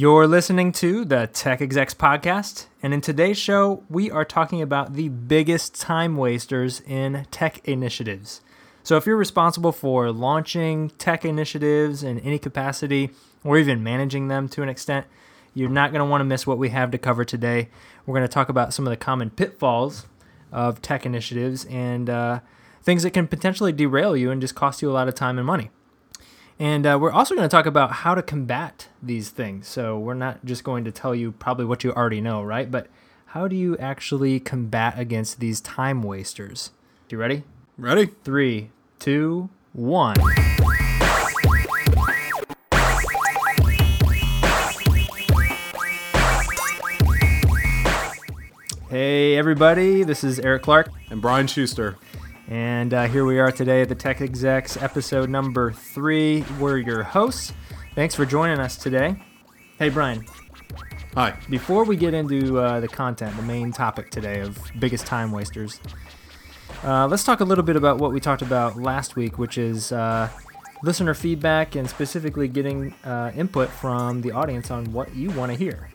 You're listening to the Tech Execs Podcast, and in today's show, we are talking about the biggest time wasters in tech initiatives. So, if you're responsible for launching tech initiatives in any capacity, or even managing them to an extent, you're not going to want to miss what we have to cover today. We're going to talk about some of the common pitfalls of tech initiatives and uh, things that can potentially derail you and just cost you a lot of time and money. And uh, we're also going to talk about how to combat these things. So we're not just going to tell you probably what you already know, right? But how do you actually combat against these time wasters? You ready? Ready? Three, two, one. Hey, everybody, this is Eric Clark. And Brian Schuster. And uh, here we are today at the Tech Execs episode number three. We're your hosts. Thanks for joining us today. Hey, Brian. Hi. Before we get into uh, the content, the main topic today of biggest time wasters, uh, let's talk a little bit about what we talked about last week, which is uh, listener feedback and specifically getting uh, input from the audience on what you want to hear.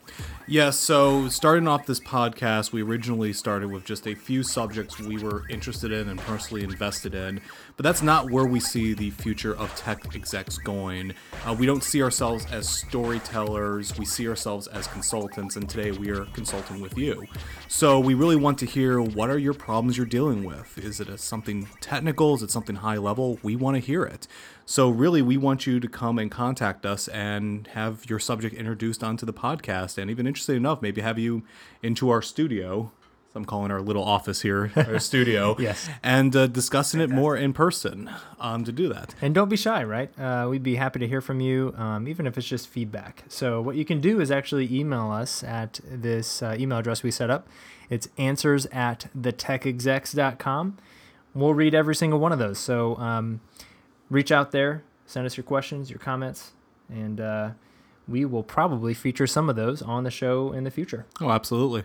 Yes, yeah, so starting off this podcast, we originally started with just a few subjects we were interested in and personally invested in, but that's not where we see the future of tech execs going. Uh, we don't see ourselves as storytellers, we see ourselves as consultants, and today we are consulting with you. So we really want to hear what are your problems you're dealing with? Is it a, something technical? Is it something high level? We want to hear it. So, really, we want you to come and contact us and have your subject introduced onto the podcast. And even interesting enough, maybe have you into our studio. I'm calling our little office here, our studio. yes. And uh, discussing it more in person um, to do that. And don't be shy, right? Uh, we'd be happy to hear from you, um, even if it's just feedback. So, what you can do is actually email us at this uh, email address we set up. It's answers at thetechexecs.com. We'll read every single one of those. So, um, reach out there, send us your questions, your comments, and uh, we will probably feature some of those on the show in the future. Oh, absolutely.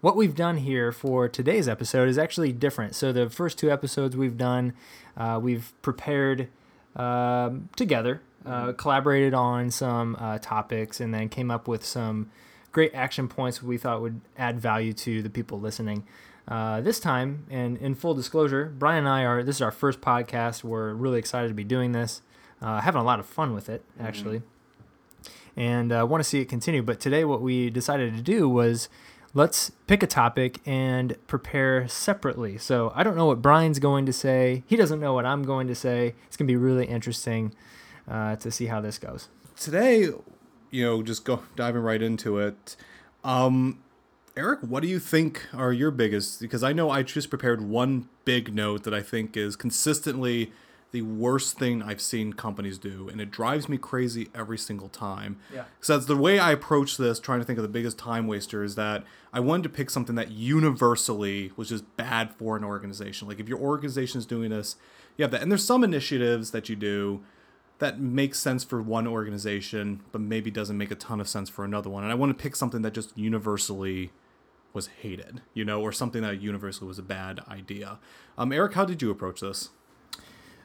What we've done here for today's episode is actually different. So, the first two episodes we've done, uh, we've prepared um, together, uh, collaborated on some uh, topics, and then came up with some great action points we thought would add value to the people listening. Uh, this time, and in full disclosure, Brian and I are, this is our first podcast. We're really excited to be doing this, uh, having a lot of fun with it, mm-hmm. actually, mm-hmm. And uh, want to see it continue. But today, what we decided to do was let's pick a topic and prepare separately. So I don't know what Brian's going to say. He doesn't know what I'm going to say. It's going to be really interesting uh, to see how this goes. Today, you know, just go diving right into it. Um, Eric, what do you think are your biggest? Because I know I just prepared one big note that I think is consistently the worst thing I've seen companies do, and it drives me crazy every single time. Yeah. So that's the way I approach this, trying to think of the biggest time waster, is that I wanted to pick something that universally was just bad for an organization. Like if your organization is doing this, you have that. And there's some initiatives that you do that makes sense for one organization, but maybe doesn't make a ton of sense for another one. And I want to pick something that just universally was hated, you know, or something that universally was a bad idea. Um, Eric, how did you approach this?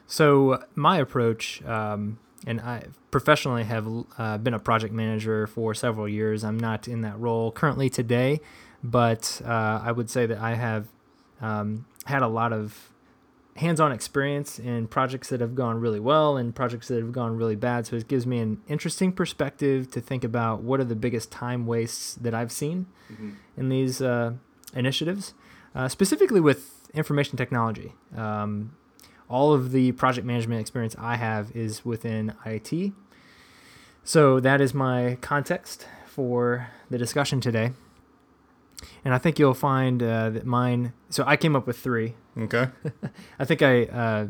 So my approach, um, and I professionally have uh, been a project manager for several years. I'm not in that role currently today, but uh, I would say that I have um, had a lot of hands-on experience in projects that have gone really well and projects that have gone really bad. So it gives me an interesting perspective to think about what are the biggest time wastes that I've seen mm-hmm. in these uh, initiatives, uh, specifically with information technology. Um, all of the project management experience I have is within IT. So that is my context for the discussion today. And I think you'll find uh, that mine. So I came up with three. Okay. I think I uh,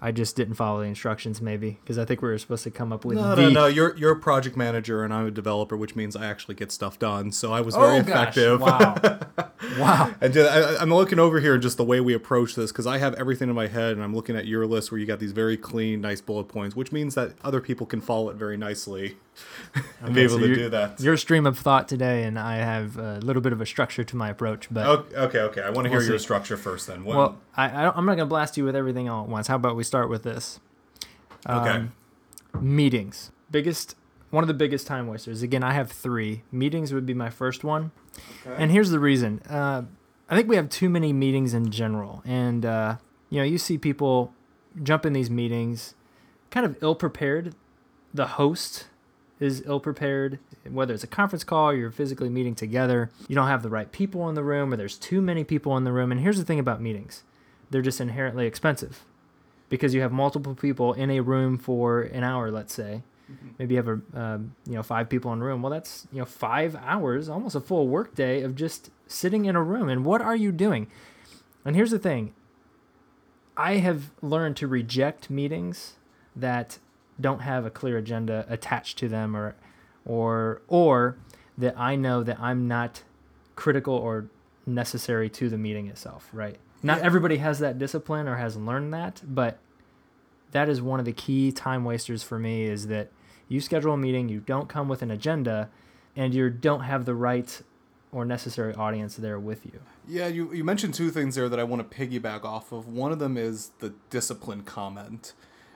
I just didn't follow the instructions, maybe, because I think we were supposed to come up with. No, the... no, no. You're you're a project manager, and I'm a developer, which means I actually get stuff done. So I was very oh, effective. Wow, wow. and I, I'm looking over here, just the way we approach this, because I have everything in my head, and I'm looking at your list where you got these very clean, nice bullet points, which means that other people can follow it very nicely and okay, be able so to do that. Your stream of thought today, and I have a little bit of a structure to my approach. But okay, okay, okay. I want to we'll hear see. your structure first, then. When... Well, I, I am not going to blast you with everything all at once. How about we start with this? Okay. Um, meetings. Biggest one of the biggest time wasters. Again, I have three. Meetings would be my first one. And here's the reason. Uh, I think we have too many meetings in general. And, uh, you know, you see people jump in these meetings kind of ill prepared. The host is ill prepared, whether it's a conference call, or you're physically meeting together, you don't have the right people in the room, or there's too many people in the room. And here's the thing about meetings they're just inherently expensive because you have multiple people in a room for an hour, let's say. Maybe you have a um, you know five people in a room. Well, that's you know five hours, almost a full workday of just sitting in a room. And what are you doing? And here's the thing: I have learned to reject meetings that don't have a clear agenda attached to them, or or or that I know that I'm not critical or necessary to the meeting itself. Right? Not Yeah. everybody has that discipline or has learned that, but that is one of the key time wasters for me is that you schedule a meeting, you don't come with an agenda, and you don't have the right or necessary audience there with you. Yeah, you, you mentioned two things there that I want to piggyback off of. One of them is the discipline comment.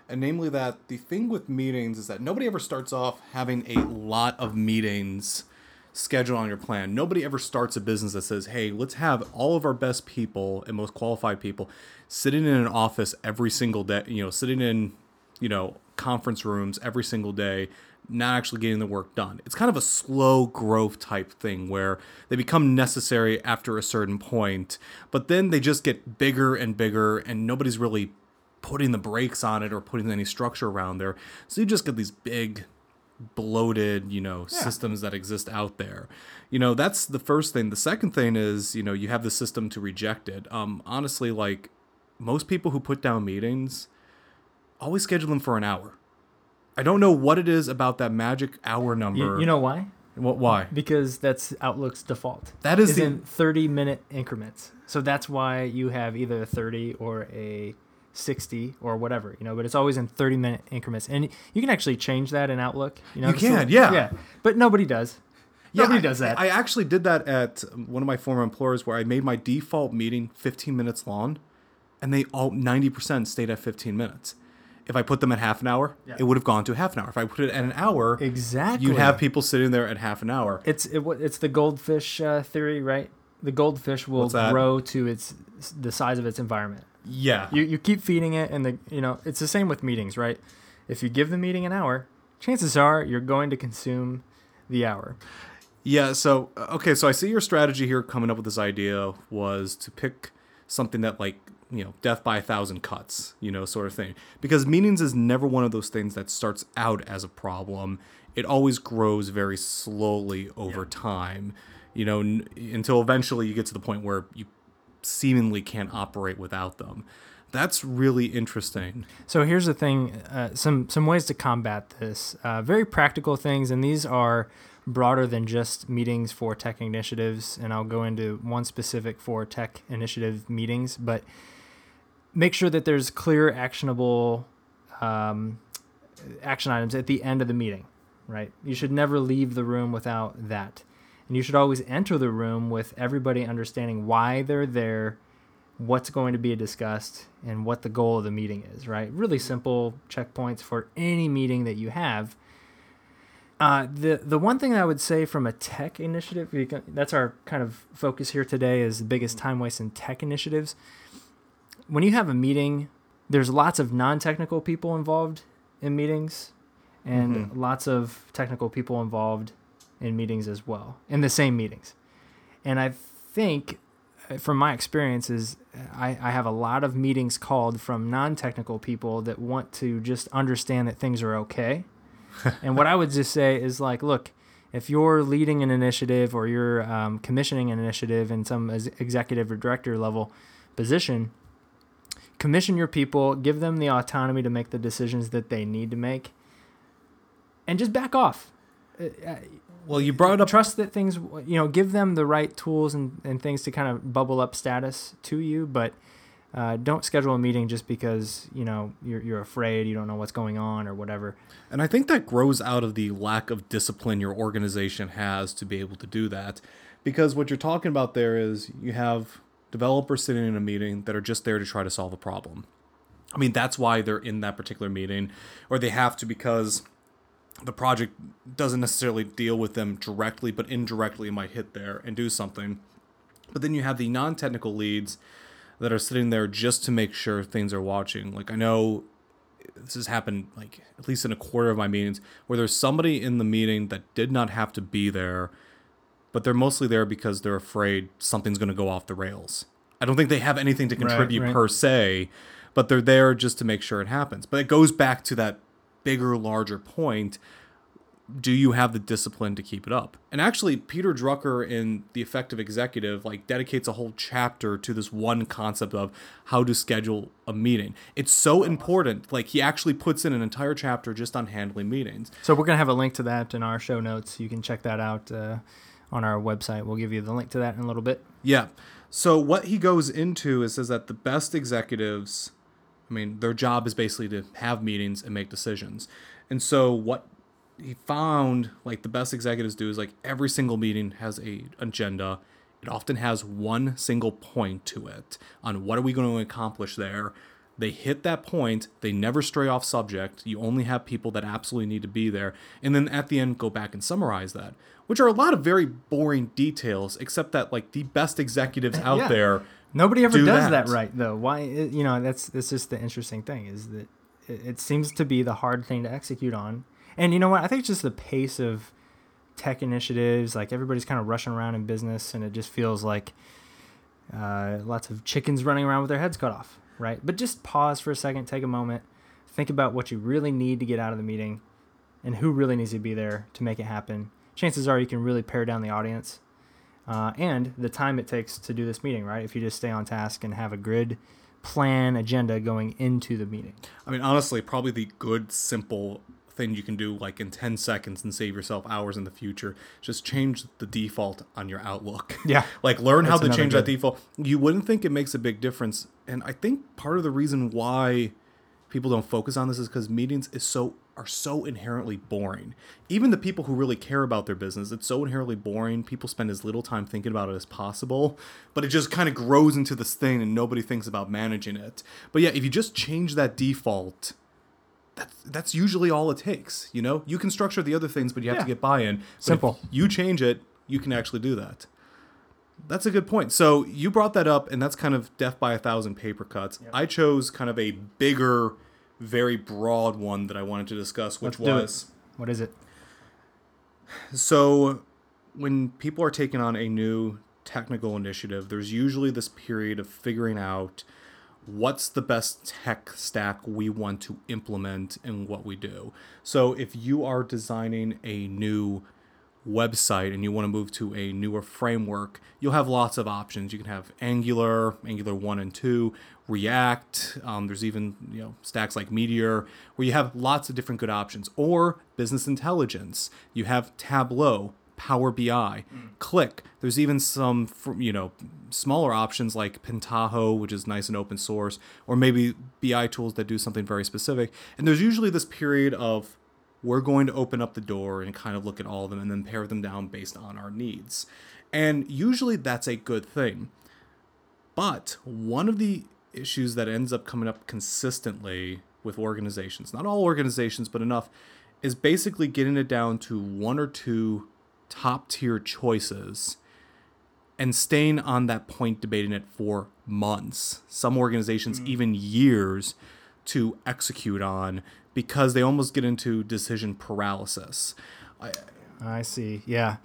And namely, that the thing with meetings is that nobody ever starts off having a lot of meetings scheduled on your plan. Nobody ever starts a business that says, hey, let's have all of our best people and most qualified people sitting in an office every single day, you know, sitting in, you know, conference rooms every single day, not actually getting the work done. It's kind of a slow growth type thing where they become necessary after a certain point, but then they just get bigger and bigger and nobody's really putting the brakes on it or putting any structure around there. So you just get these big bloated, you know, systems that exist out there. You know, that's the first thing. The second thing is, you know, you have the system to reject it. Um honestly like most people who put down meetings always schedule them for an hour. I don't know what it is about that magic hour number. You, you know why? what why? Because that's Outlook's default. That is is the- in 30 minute increments. So that's why you have either a 30 or a 60 or whatever, you know, but it's always in 30 minute increments. And you can actually change that in Outlook, you know. You can, yeah. Yeah. But nobody does. Nobody I- does that. I actually did that at one of my former employers where I made my default meeting 15 minutes long and they all 90% stayed at 15 minutes. If I put them at half an hour, Yeah. it would have gone to half an hour. If I put it at an hour, exactly. you'd have people sitting there at half an hour. It's it, what- it's the goldfish uh, theory, right? The goldfish will grow to its the size of its environment. Yeah. You you keep feeding it, and the you know it's the same with meetings, right? If you give the meeting an hour, chances are you're going to consume the hour. Yeah, so uh, okay, so I see your strategy here coming up with this idea was to pick something that like, you know, death by a thousand cuts, you know, sort of thing. Because meetings is never one of those things that starts out as a problem. It always grows very slowly over time, you know, n- until eventually you get to the point where you seemingly can't operate without them. That's really interesting. So here's the thing: uh, some some ways to combat this. Uh, very practical things, and these are broader than just meetings for tech initiatives. And I'll go into one specific for tech initiative meetings, but make sure that there's clear, actionable um, action items at the end of the meeting. Right? You should never leave the room without that, and you should always enter the room with everybody understanding why they're there what's going to be discussed and what the goal of the meeting is, right? Really simple checkpoints for any meeting that you have. Uh, the the one thing I would say from a tech initiative, because that's our kind of focus here today, is the biggest time waste in tech initiatives. When you have a meeting, there's lots of non-technical people involved in meetings, and lots of technical people involved in meetings as well, in the same meetings. And I think from my experiences, I, I have a lot of meetings called from non technical people that want to just understand that things are okay. and what I would just say is like, look, if you're leading an initiative or you're um, commissioning an initiative in some ex- executive or director level position, commission your people, give them the autonomy to make the decisions that they need to make, and just back off. Uh, uh, Well, you brought up trust that things you know give them the right tools and, and things to kind of bubble up status to you but uh, don't schedule a meeting just because you know you're, you're afraid you don't know what's going on or whatever And I think that grows out of the lack of discipline your organization has to be able to do that. Because what you're talking about there is you have developers sitting in a meeting that are just there to try to solve a problem. I mean, that's why they're in that particular meeting, or they have to because the project doesn't necessarily deal with them directly, but indirectly it might hit there and do something. But then you have the non technical leads that are sitting there just to make sure things are watching. Like I know this has happened like at least in a quarter of my meetings where there's somebody in the meeting that did not have to be there, but they're mostly there because they're afraid something's going to go off the rails. I don't think they have anything to contribute right. per se, but they're there just to make sure it happens. But it goes back to that bigger, larger point do you have the discipline to keep it up? And actually, Peter Drucker in The Effective Executive like dedicates a whole chapter to this one concept of how to schedule a meeting. It's so important. Like he actually puts in an entire chapter just on handling meetings. So we're gonna have a link to that in our show notes. You can check that out uh, on our website. We'll give you the link to that in a little bit. Yeah. So what he goes into is says that the best executives, I mean, their job is basically to have meetings and make decisions. And so what he found like the best executives do is like every single meeting has a agenda. It often has one single point to it on what are we going to accomplish there. They hit that point, they never stray off subject. You only have people that absolutely need to be there. And then at the end go back and summarize that, which are a lot of very boring details except that like the best executives out Yeah. there Nobody ever do does that. that. right though. Why? You know, that's that's just the interesting thing is that it, it seems to be the hard thing to execute on. And you know what? I think it's just the pace of tech initiatives. Like everybody's kind of rushing around in business, and it just feels like uh, lots of chickens running around with their heads cut off. Right? But just pause for a second, take a moment, think about what you really need to get out of the meeting, and who really needs to be there to make it happen. Chances are you can really pare down the audience uh, and the time it takes to do this meeting, right? If you just stay on task and have a grid plan agenda going into the meeting. I mean, honestly, probably the good, simple thing you can do like in 10 seconds and save yourself hours in the future. Just change the default on your Outlook. Yeah. like learn how to change that default. You wouldn't think it makes a big difference. And I think part of the reason why people don't focus on this is because meetings is so are so inherently boring. Even the people who really care about their business, it's so inherently boring. People spend as little time thinking about it as possible, but it just kind of grows into this thing and nobody thinks about managing it. But yeah, if you just change that default, that's that's usually all it takes. You know, you can structure the other things, but you have Yeah. to get buy-in. But Simple. you change it, you can actually do that. That's a good point. So you brought that up, and that's kind of death by a thousand paper cuts. I chose kind of a bigger, very broad one that I wanted to discuss, which Let's was What is it? so when people are taking on a new technical initiative, there's usually this period of figuring out what's the best tech stack we want to implement in what we do. So if you are designing a new website and you want to move to a newer framework, you'll have lots of options. You can have Angular, Angular 1 and 2, React. Um, there's even you know stacks like Meteor where you have lots of different good options. Or business intelligence. You have Tableau, Power BI, Qlik. There's even some you know smaller options like Pentaho, which is nice and open source, or maybe BI tools that do something very specific. And there's usually this period of we're going to open up the door and kind of look at all of them and then pare them down based on our needs. And usually that's a good thing. But one of the issues that ends up coming up consistently with organizations, not all organizations, but enough, is basically getting it down to one or two top tier choices and staying on that point debating it for months, some organizations hmm. even years to execute on because they almost get into decision paralysis. I, I see. Yeah.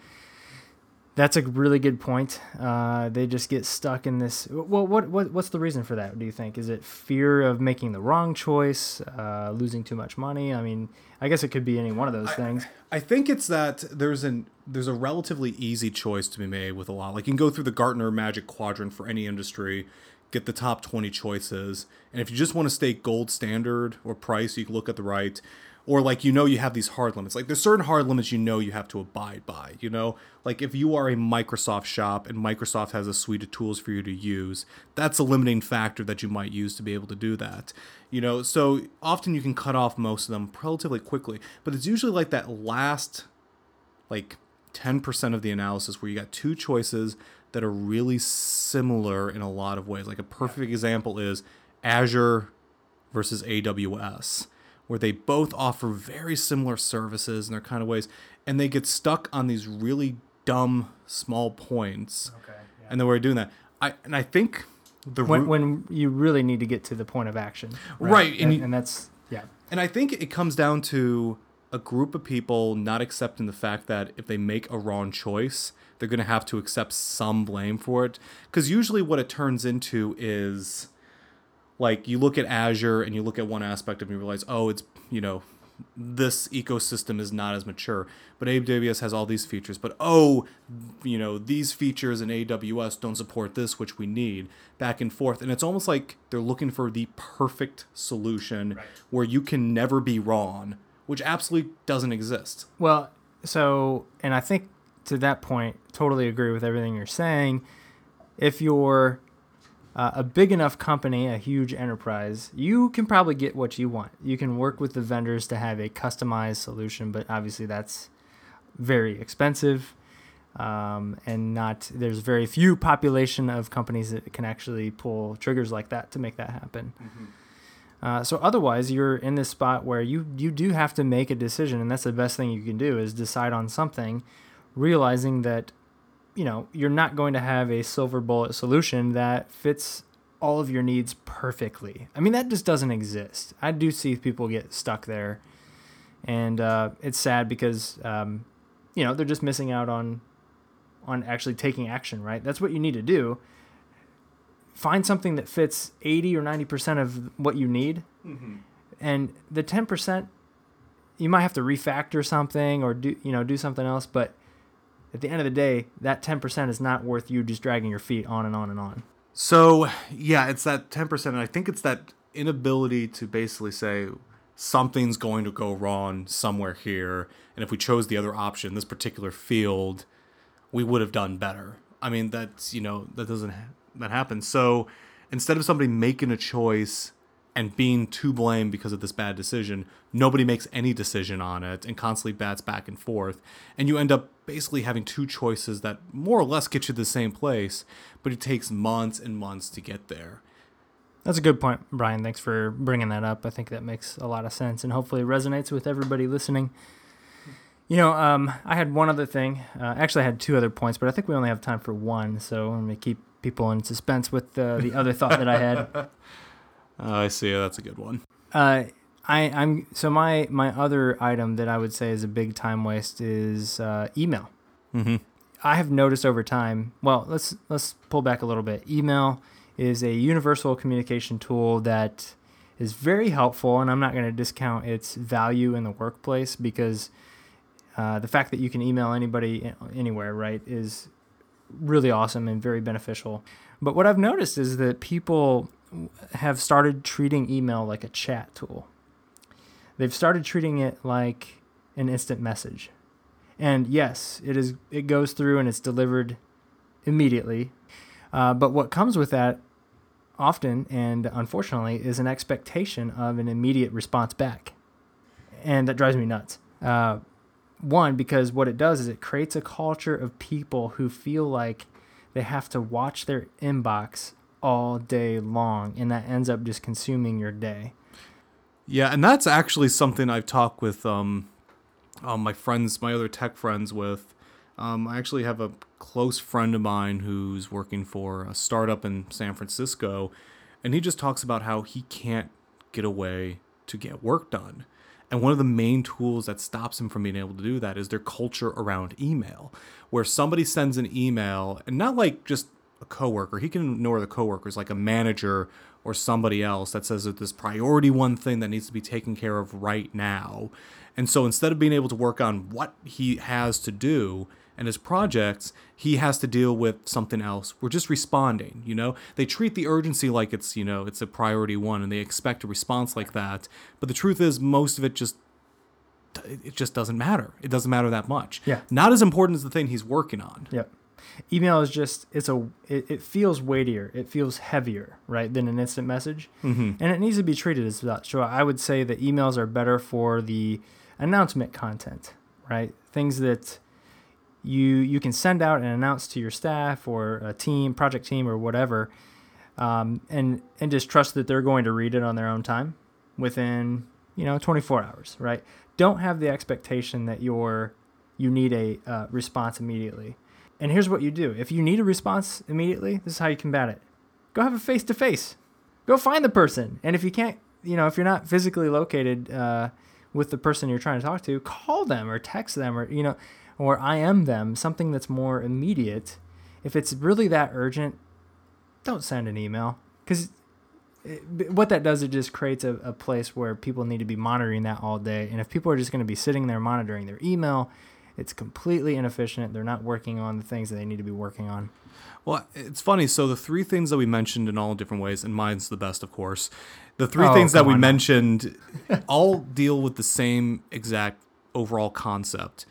That's a really good point. Uh, they just get stuck in this. Well, what, what what's the reason for that? Do you think is it fear of making the wrong choice, uh, losing too much money? I mean, I guess it could be any one of those things. I think it's that there's an there's a relatively easy choice to be made with a lot. Like you can go through the Gartner Magic Quadrant for any industry, get the top 20 choices, and if you just want to stay gold standard or price, you can look at the right. Or like you know you have these hard limits. Like there's certain hard limits you know you have to abide by, you know? Like if you are a Microsoft shop and Microsoft has a suite of tools for you to use, that's a limiting factor that you might use to be able to do that. You know, so often you can cut off most of them relatively quickly, but it's usually like that last like 10% of the analysis where you got two choices that are really similar in a lot of ways. Like a perfect example is Azure versus AWS, where they both offer very similar services in their kind of ways, and they get stuck on these really dumb small points. Okay. And then we're doing that. I and I think the When, root- when you really need to get to the point of action. Right, and And, you- and that's, yeah. And I think it comes down to a group of people not accepting the fact that if they make a wrong choice, they're going to have to accept some blame for it. Because usually what it turns into is like you look at Azure and you look at one aspect of it and you realize, oh, it's, you know, this ecosystem is not as mature. But AWS has all these features. But oh, you know, these features in AWS don't support this, which we need. Back and forth. And it's almost like they're looking for the perfect solution where you can never be wrong, which absolutely doesn't exist. Well, so, and I think to that point, totally agree with everything you're saying. If you're uh, a big enough company, a huge enterprise, you can probably get what you want. You can work with the vendors to have a customized solution, but obviously that's very expensive. Um, and not there's very few population of companies that can actually pull triggers like that to make that happen. Uh, so otherwise, you're in this spot where you you do have to make a decision, and that's the best thing you can do is decide on something, realizing that, you know, you're not going to have a silver bullet solution that fits all of your needs perfectly. I mean, that just doesn't exist. I do see people get stuck there, and uh, it's sad because, um, you know, they're just missing out on, on actually taking action. Right? That's what you need to do find something that fits 80 or 90% of what you need. Mm-hmm. And the 10% you might have to refactor something or do you know do something else but at the end of the day that 10% is not worth you just dragging your feet on and on and on. So yeah, it's that ten percent, and I think it's that inability to basically say something's going to go wrong somewhere here, and if we chose the other option, this particular field, we would have done better. I mean, that's you know that doesn't ha- that happens. So instead of somebody making a choice and being to blame because of this bad decision, nobody makes any decision on it and constantly bats back and forth. And you end up basically having two choices that more or less get you to the same place, but it takes months and months to get there. that's a good point brian thanks for bringing that up i think that makes a lot of sense and hopefully resonates with everybody listening you know um, i had one other thing uh, actually i had two other points but i think we only have time for one so i'm going to keep people in suspense with uh, the other thought that i had Uh, I see. That's a good one. Uh, I, I'm so my my other item that I would say is a big time waste is uh, email. Mm-hmm. I have noticed over time. Well, let's let's pull back a little bit. Email is a universal communication tool that is very helpful, and I'm not going to discount its value in the workplace because uh, the fact that you can email anybody anywhere, right, is really awesome and very beneficial. But what I've noticed is that people have started treating email like a chat tool. They've started treating it like an instant message. And yes, it is it goes through and it's delivered immediately. Uh, but what comes with that often and unfortunately is an expectation of an immediate response back. And that drives me nuts. Uh, one, because what it does is it creates a culture of people who feel like they have to watch their inbox all day long, and that ends up just consuming your day. Yeah, and that's actually something I've talked with um, um my friends, my other tech friends with. Um, I actually have a close friend of mine who's working for a startup in San Francisco, and he just talks about how he can't get away to get work done. And one of the main tools that stops him from being able to do that is their culture around email, where somebody sends an email, and not like just a coworker. He can ignore the coworkers, like a manager or somebody else that says that this priority one thing that needs to be taken care of right now. And so instead of being able to work on what he has to do and his projects, he has to deal with something else. We're just responding, you know? They treat the urgency like it's, you know, it's a priority one and they expect a response like that. But the truth is most of it just it just doesn't matter. It doesn't matter that much. Yeah. Not as important as the thing he's working on. Yep. Email is just it's a it, it feels weightier, it feels heavier, right, than an instant message, mm-hmm. and it needs to be treated as such. So I would say that emails are better for the announcement content, right? Things that you you can send out and announce to your staff or a team, project team, or whatever, um, and and just trust that they're going to read it on their own time, within you know, 24 hours, right? Don't have the expectation that you're you need a uh, response immediately. And here's what you do: if you need a response immediately, this is how you combat it. Go have a face to face. Go find the person, and if you can't, you know, if you're not physically located uh, with the person you're trying to talk to, call them or text them or you know, or I am them something that's more immediate. If it's really that urgent, don't send an email because what that does it just creates a, a place where people need to be monitoring that all day and if people are just going to be sitting there monitoring their email it's completely inefficient they're not working on the things that they need to be working on Well, it's funny. So the three things that we mentioned in all different ways, and mine's the best, of course. The three Oh, things that we on mentioned all deal with the same exact overall concept: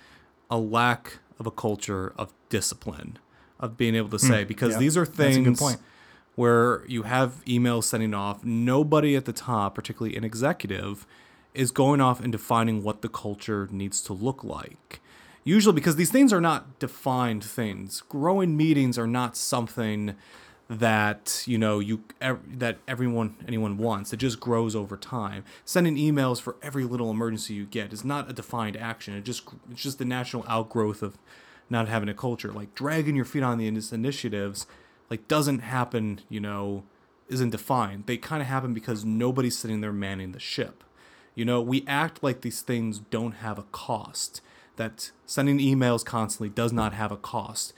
a lack of a culture of discipline, of being able to hmm. say, because yeah, these are that's a good things where you have emails sending off. Nobody at the top, particularly an executive, is going off and defining what the culture needs to look like. Usually, because these things are not defined things. Growing meetings are not something that you know you ev- that everyone anyone wants. It just grows over time. Sending emails for every little emergency you get is not a defined action. It just it's just the natural outgrowth of not having a culture. Like dragging your feet on these initiatives, like doesn't happen. You know, isn't defined. They kind of happen because nobody's sitting there manning the ship. You know, we act like these things don't have a cost. That sending emails constantly does not have a cost.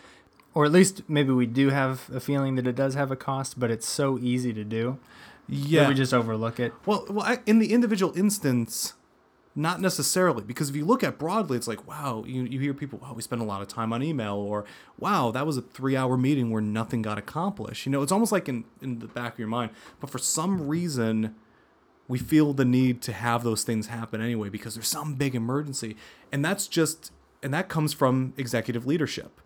Or at least maybe we do have a feeling that it does have a cost but it's so easy to do Yeah. that we just overlook it Well, well, I- in the individual instance, not necessarily, because if you look at broadly, it's like, wow, you, you hear people, wow, we spend a lot of time on email, or wow, that was a three hour meeting where nothing got accomplished. You know, it's almost like in, in the back of your mind, but for some reason, we feel the need to have those things happen anyway because there's some big emergency. And that's just, and that comes from executive leadership,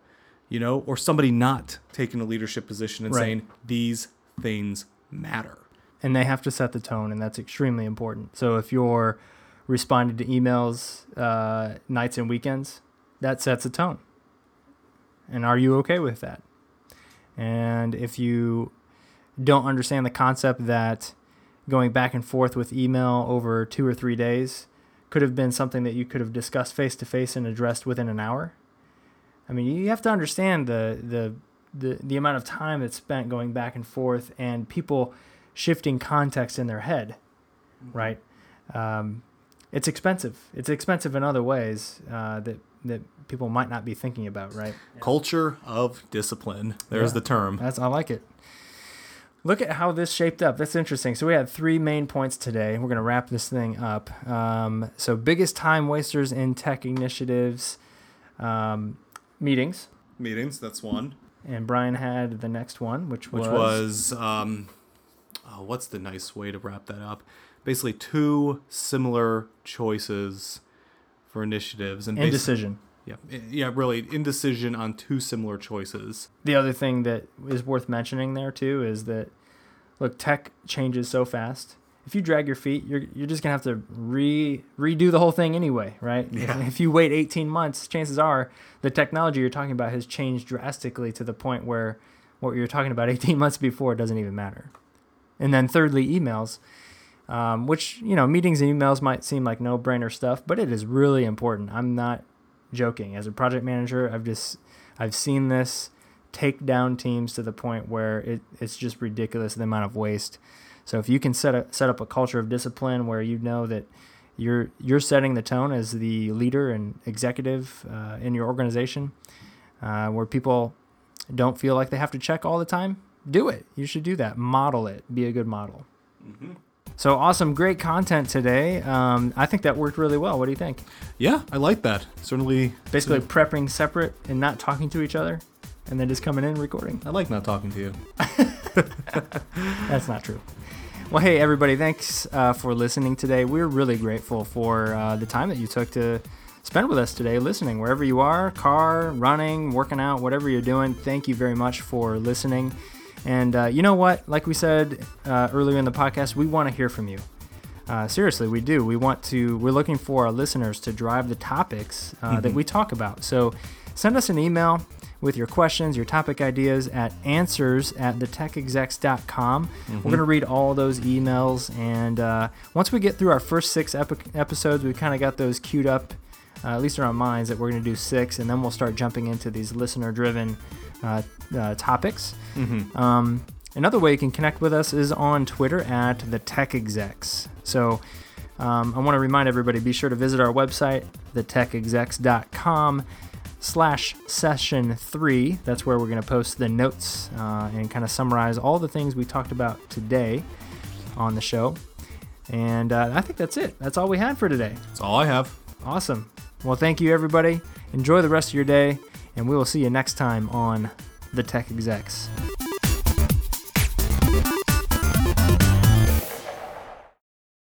you know, or somebody not taking a leadership position and Right. saying, these things matter. and they have to set the tone and that's extremely important so if you're responding to emails uh, nights and weekends that sets a tone and are you okay with that and if you don't understand the concept that going back and forth with email over two or three days could have been something that you could have discussed face to face and addressed within an hour i mean you have to understand the the the, the amount of time that's spent going back and forth and people shifting context in their head, right? Um, it's expensive. It's expensive in other ways uh, that that people might not be thinking about, right? Culture of discipline. There's Yeah. the term. That's I like it. Look at how this shaped up. That's interesting. So we had three main points today. We're gonna wrap this thing up. Um, so biggest time wasters in tech initiatives, um, meetings, Meetings, that's one. and Brian had the next one, which was Which was, um, oh, what's the nice way to wrap that up? Basically, two similar choices for initiatives and indecision. Yeah, yeah, really indecision on two similar choices. the other thing that is worth mentioning there too is that look tech changes so fast if you drag your feet you're, you're just gonna have to re redo the whole thing anyway right? If- Yeah. if, you wait 18 months chances are the technology you're talking about has changed drastically to the point where what you're talking about 18 months before doesn't even matter. And then thirdly emails um, which you know meetings and emails might seem like no brainer stuff but it is really important. I'm not joking. As a project manager i've just i've seen this take down teams to the point where it, it's just ridiculous the amount of waste so if you can set a, set up a culture of discipline where you know that you're you're setting the tone as the leader and executive uh, in your organization uh, where people don't feel like they have to check all the time do it. You should do that. Model it. Be a good model. So awesome. Great content today. Um, i think that worked really well. What do you think? Yeah, I like that. Certainly, basically prepping separate and not talking to each other and then just coming in and recording. I like not talking to you. That's not true. Well, hey, everybody, thanks uh, for listening today. We're really grateful for uh, the time that you took to spend with us today, listening. Wherever you are car, running, working out, whatever you're doing, thank you very much for listening. And uh, you know what? Like we said uh, earlier in the podcast, we want to hear from you. Uh, seriously, we do. We want to. We're looking for our listeners to drive the topics uh, that we talk about. So, send us an email. With your questions, your topic ideas at answers at thetechexecs.com. Mm-hmm. We're going to read all those emails. And uh, once we get through our first six epi- episodes, we've kind of got those queued up, uh, at least in our minds, that we're going to do six. And then we'll start jumping into these listener driven uh, uh, topics. Mm-hmm. Um, another way you can connect with us is on Twitter at the Tech Execs. So um, I want to remind everybody be sure to visit our website, thetechexecs.com slash session three. That's where we're going to post the notes uh, and kind of summarize all the things we talked about today on the show. And uh, I think that's it. That's all we had for today. That's all I have. Awesome. Well, thank you, everybody. Enjoy the rest of your day, and we will see you next time on The Tech Execs.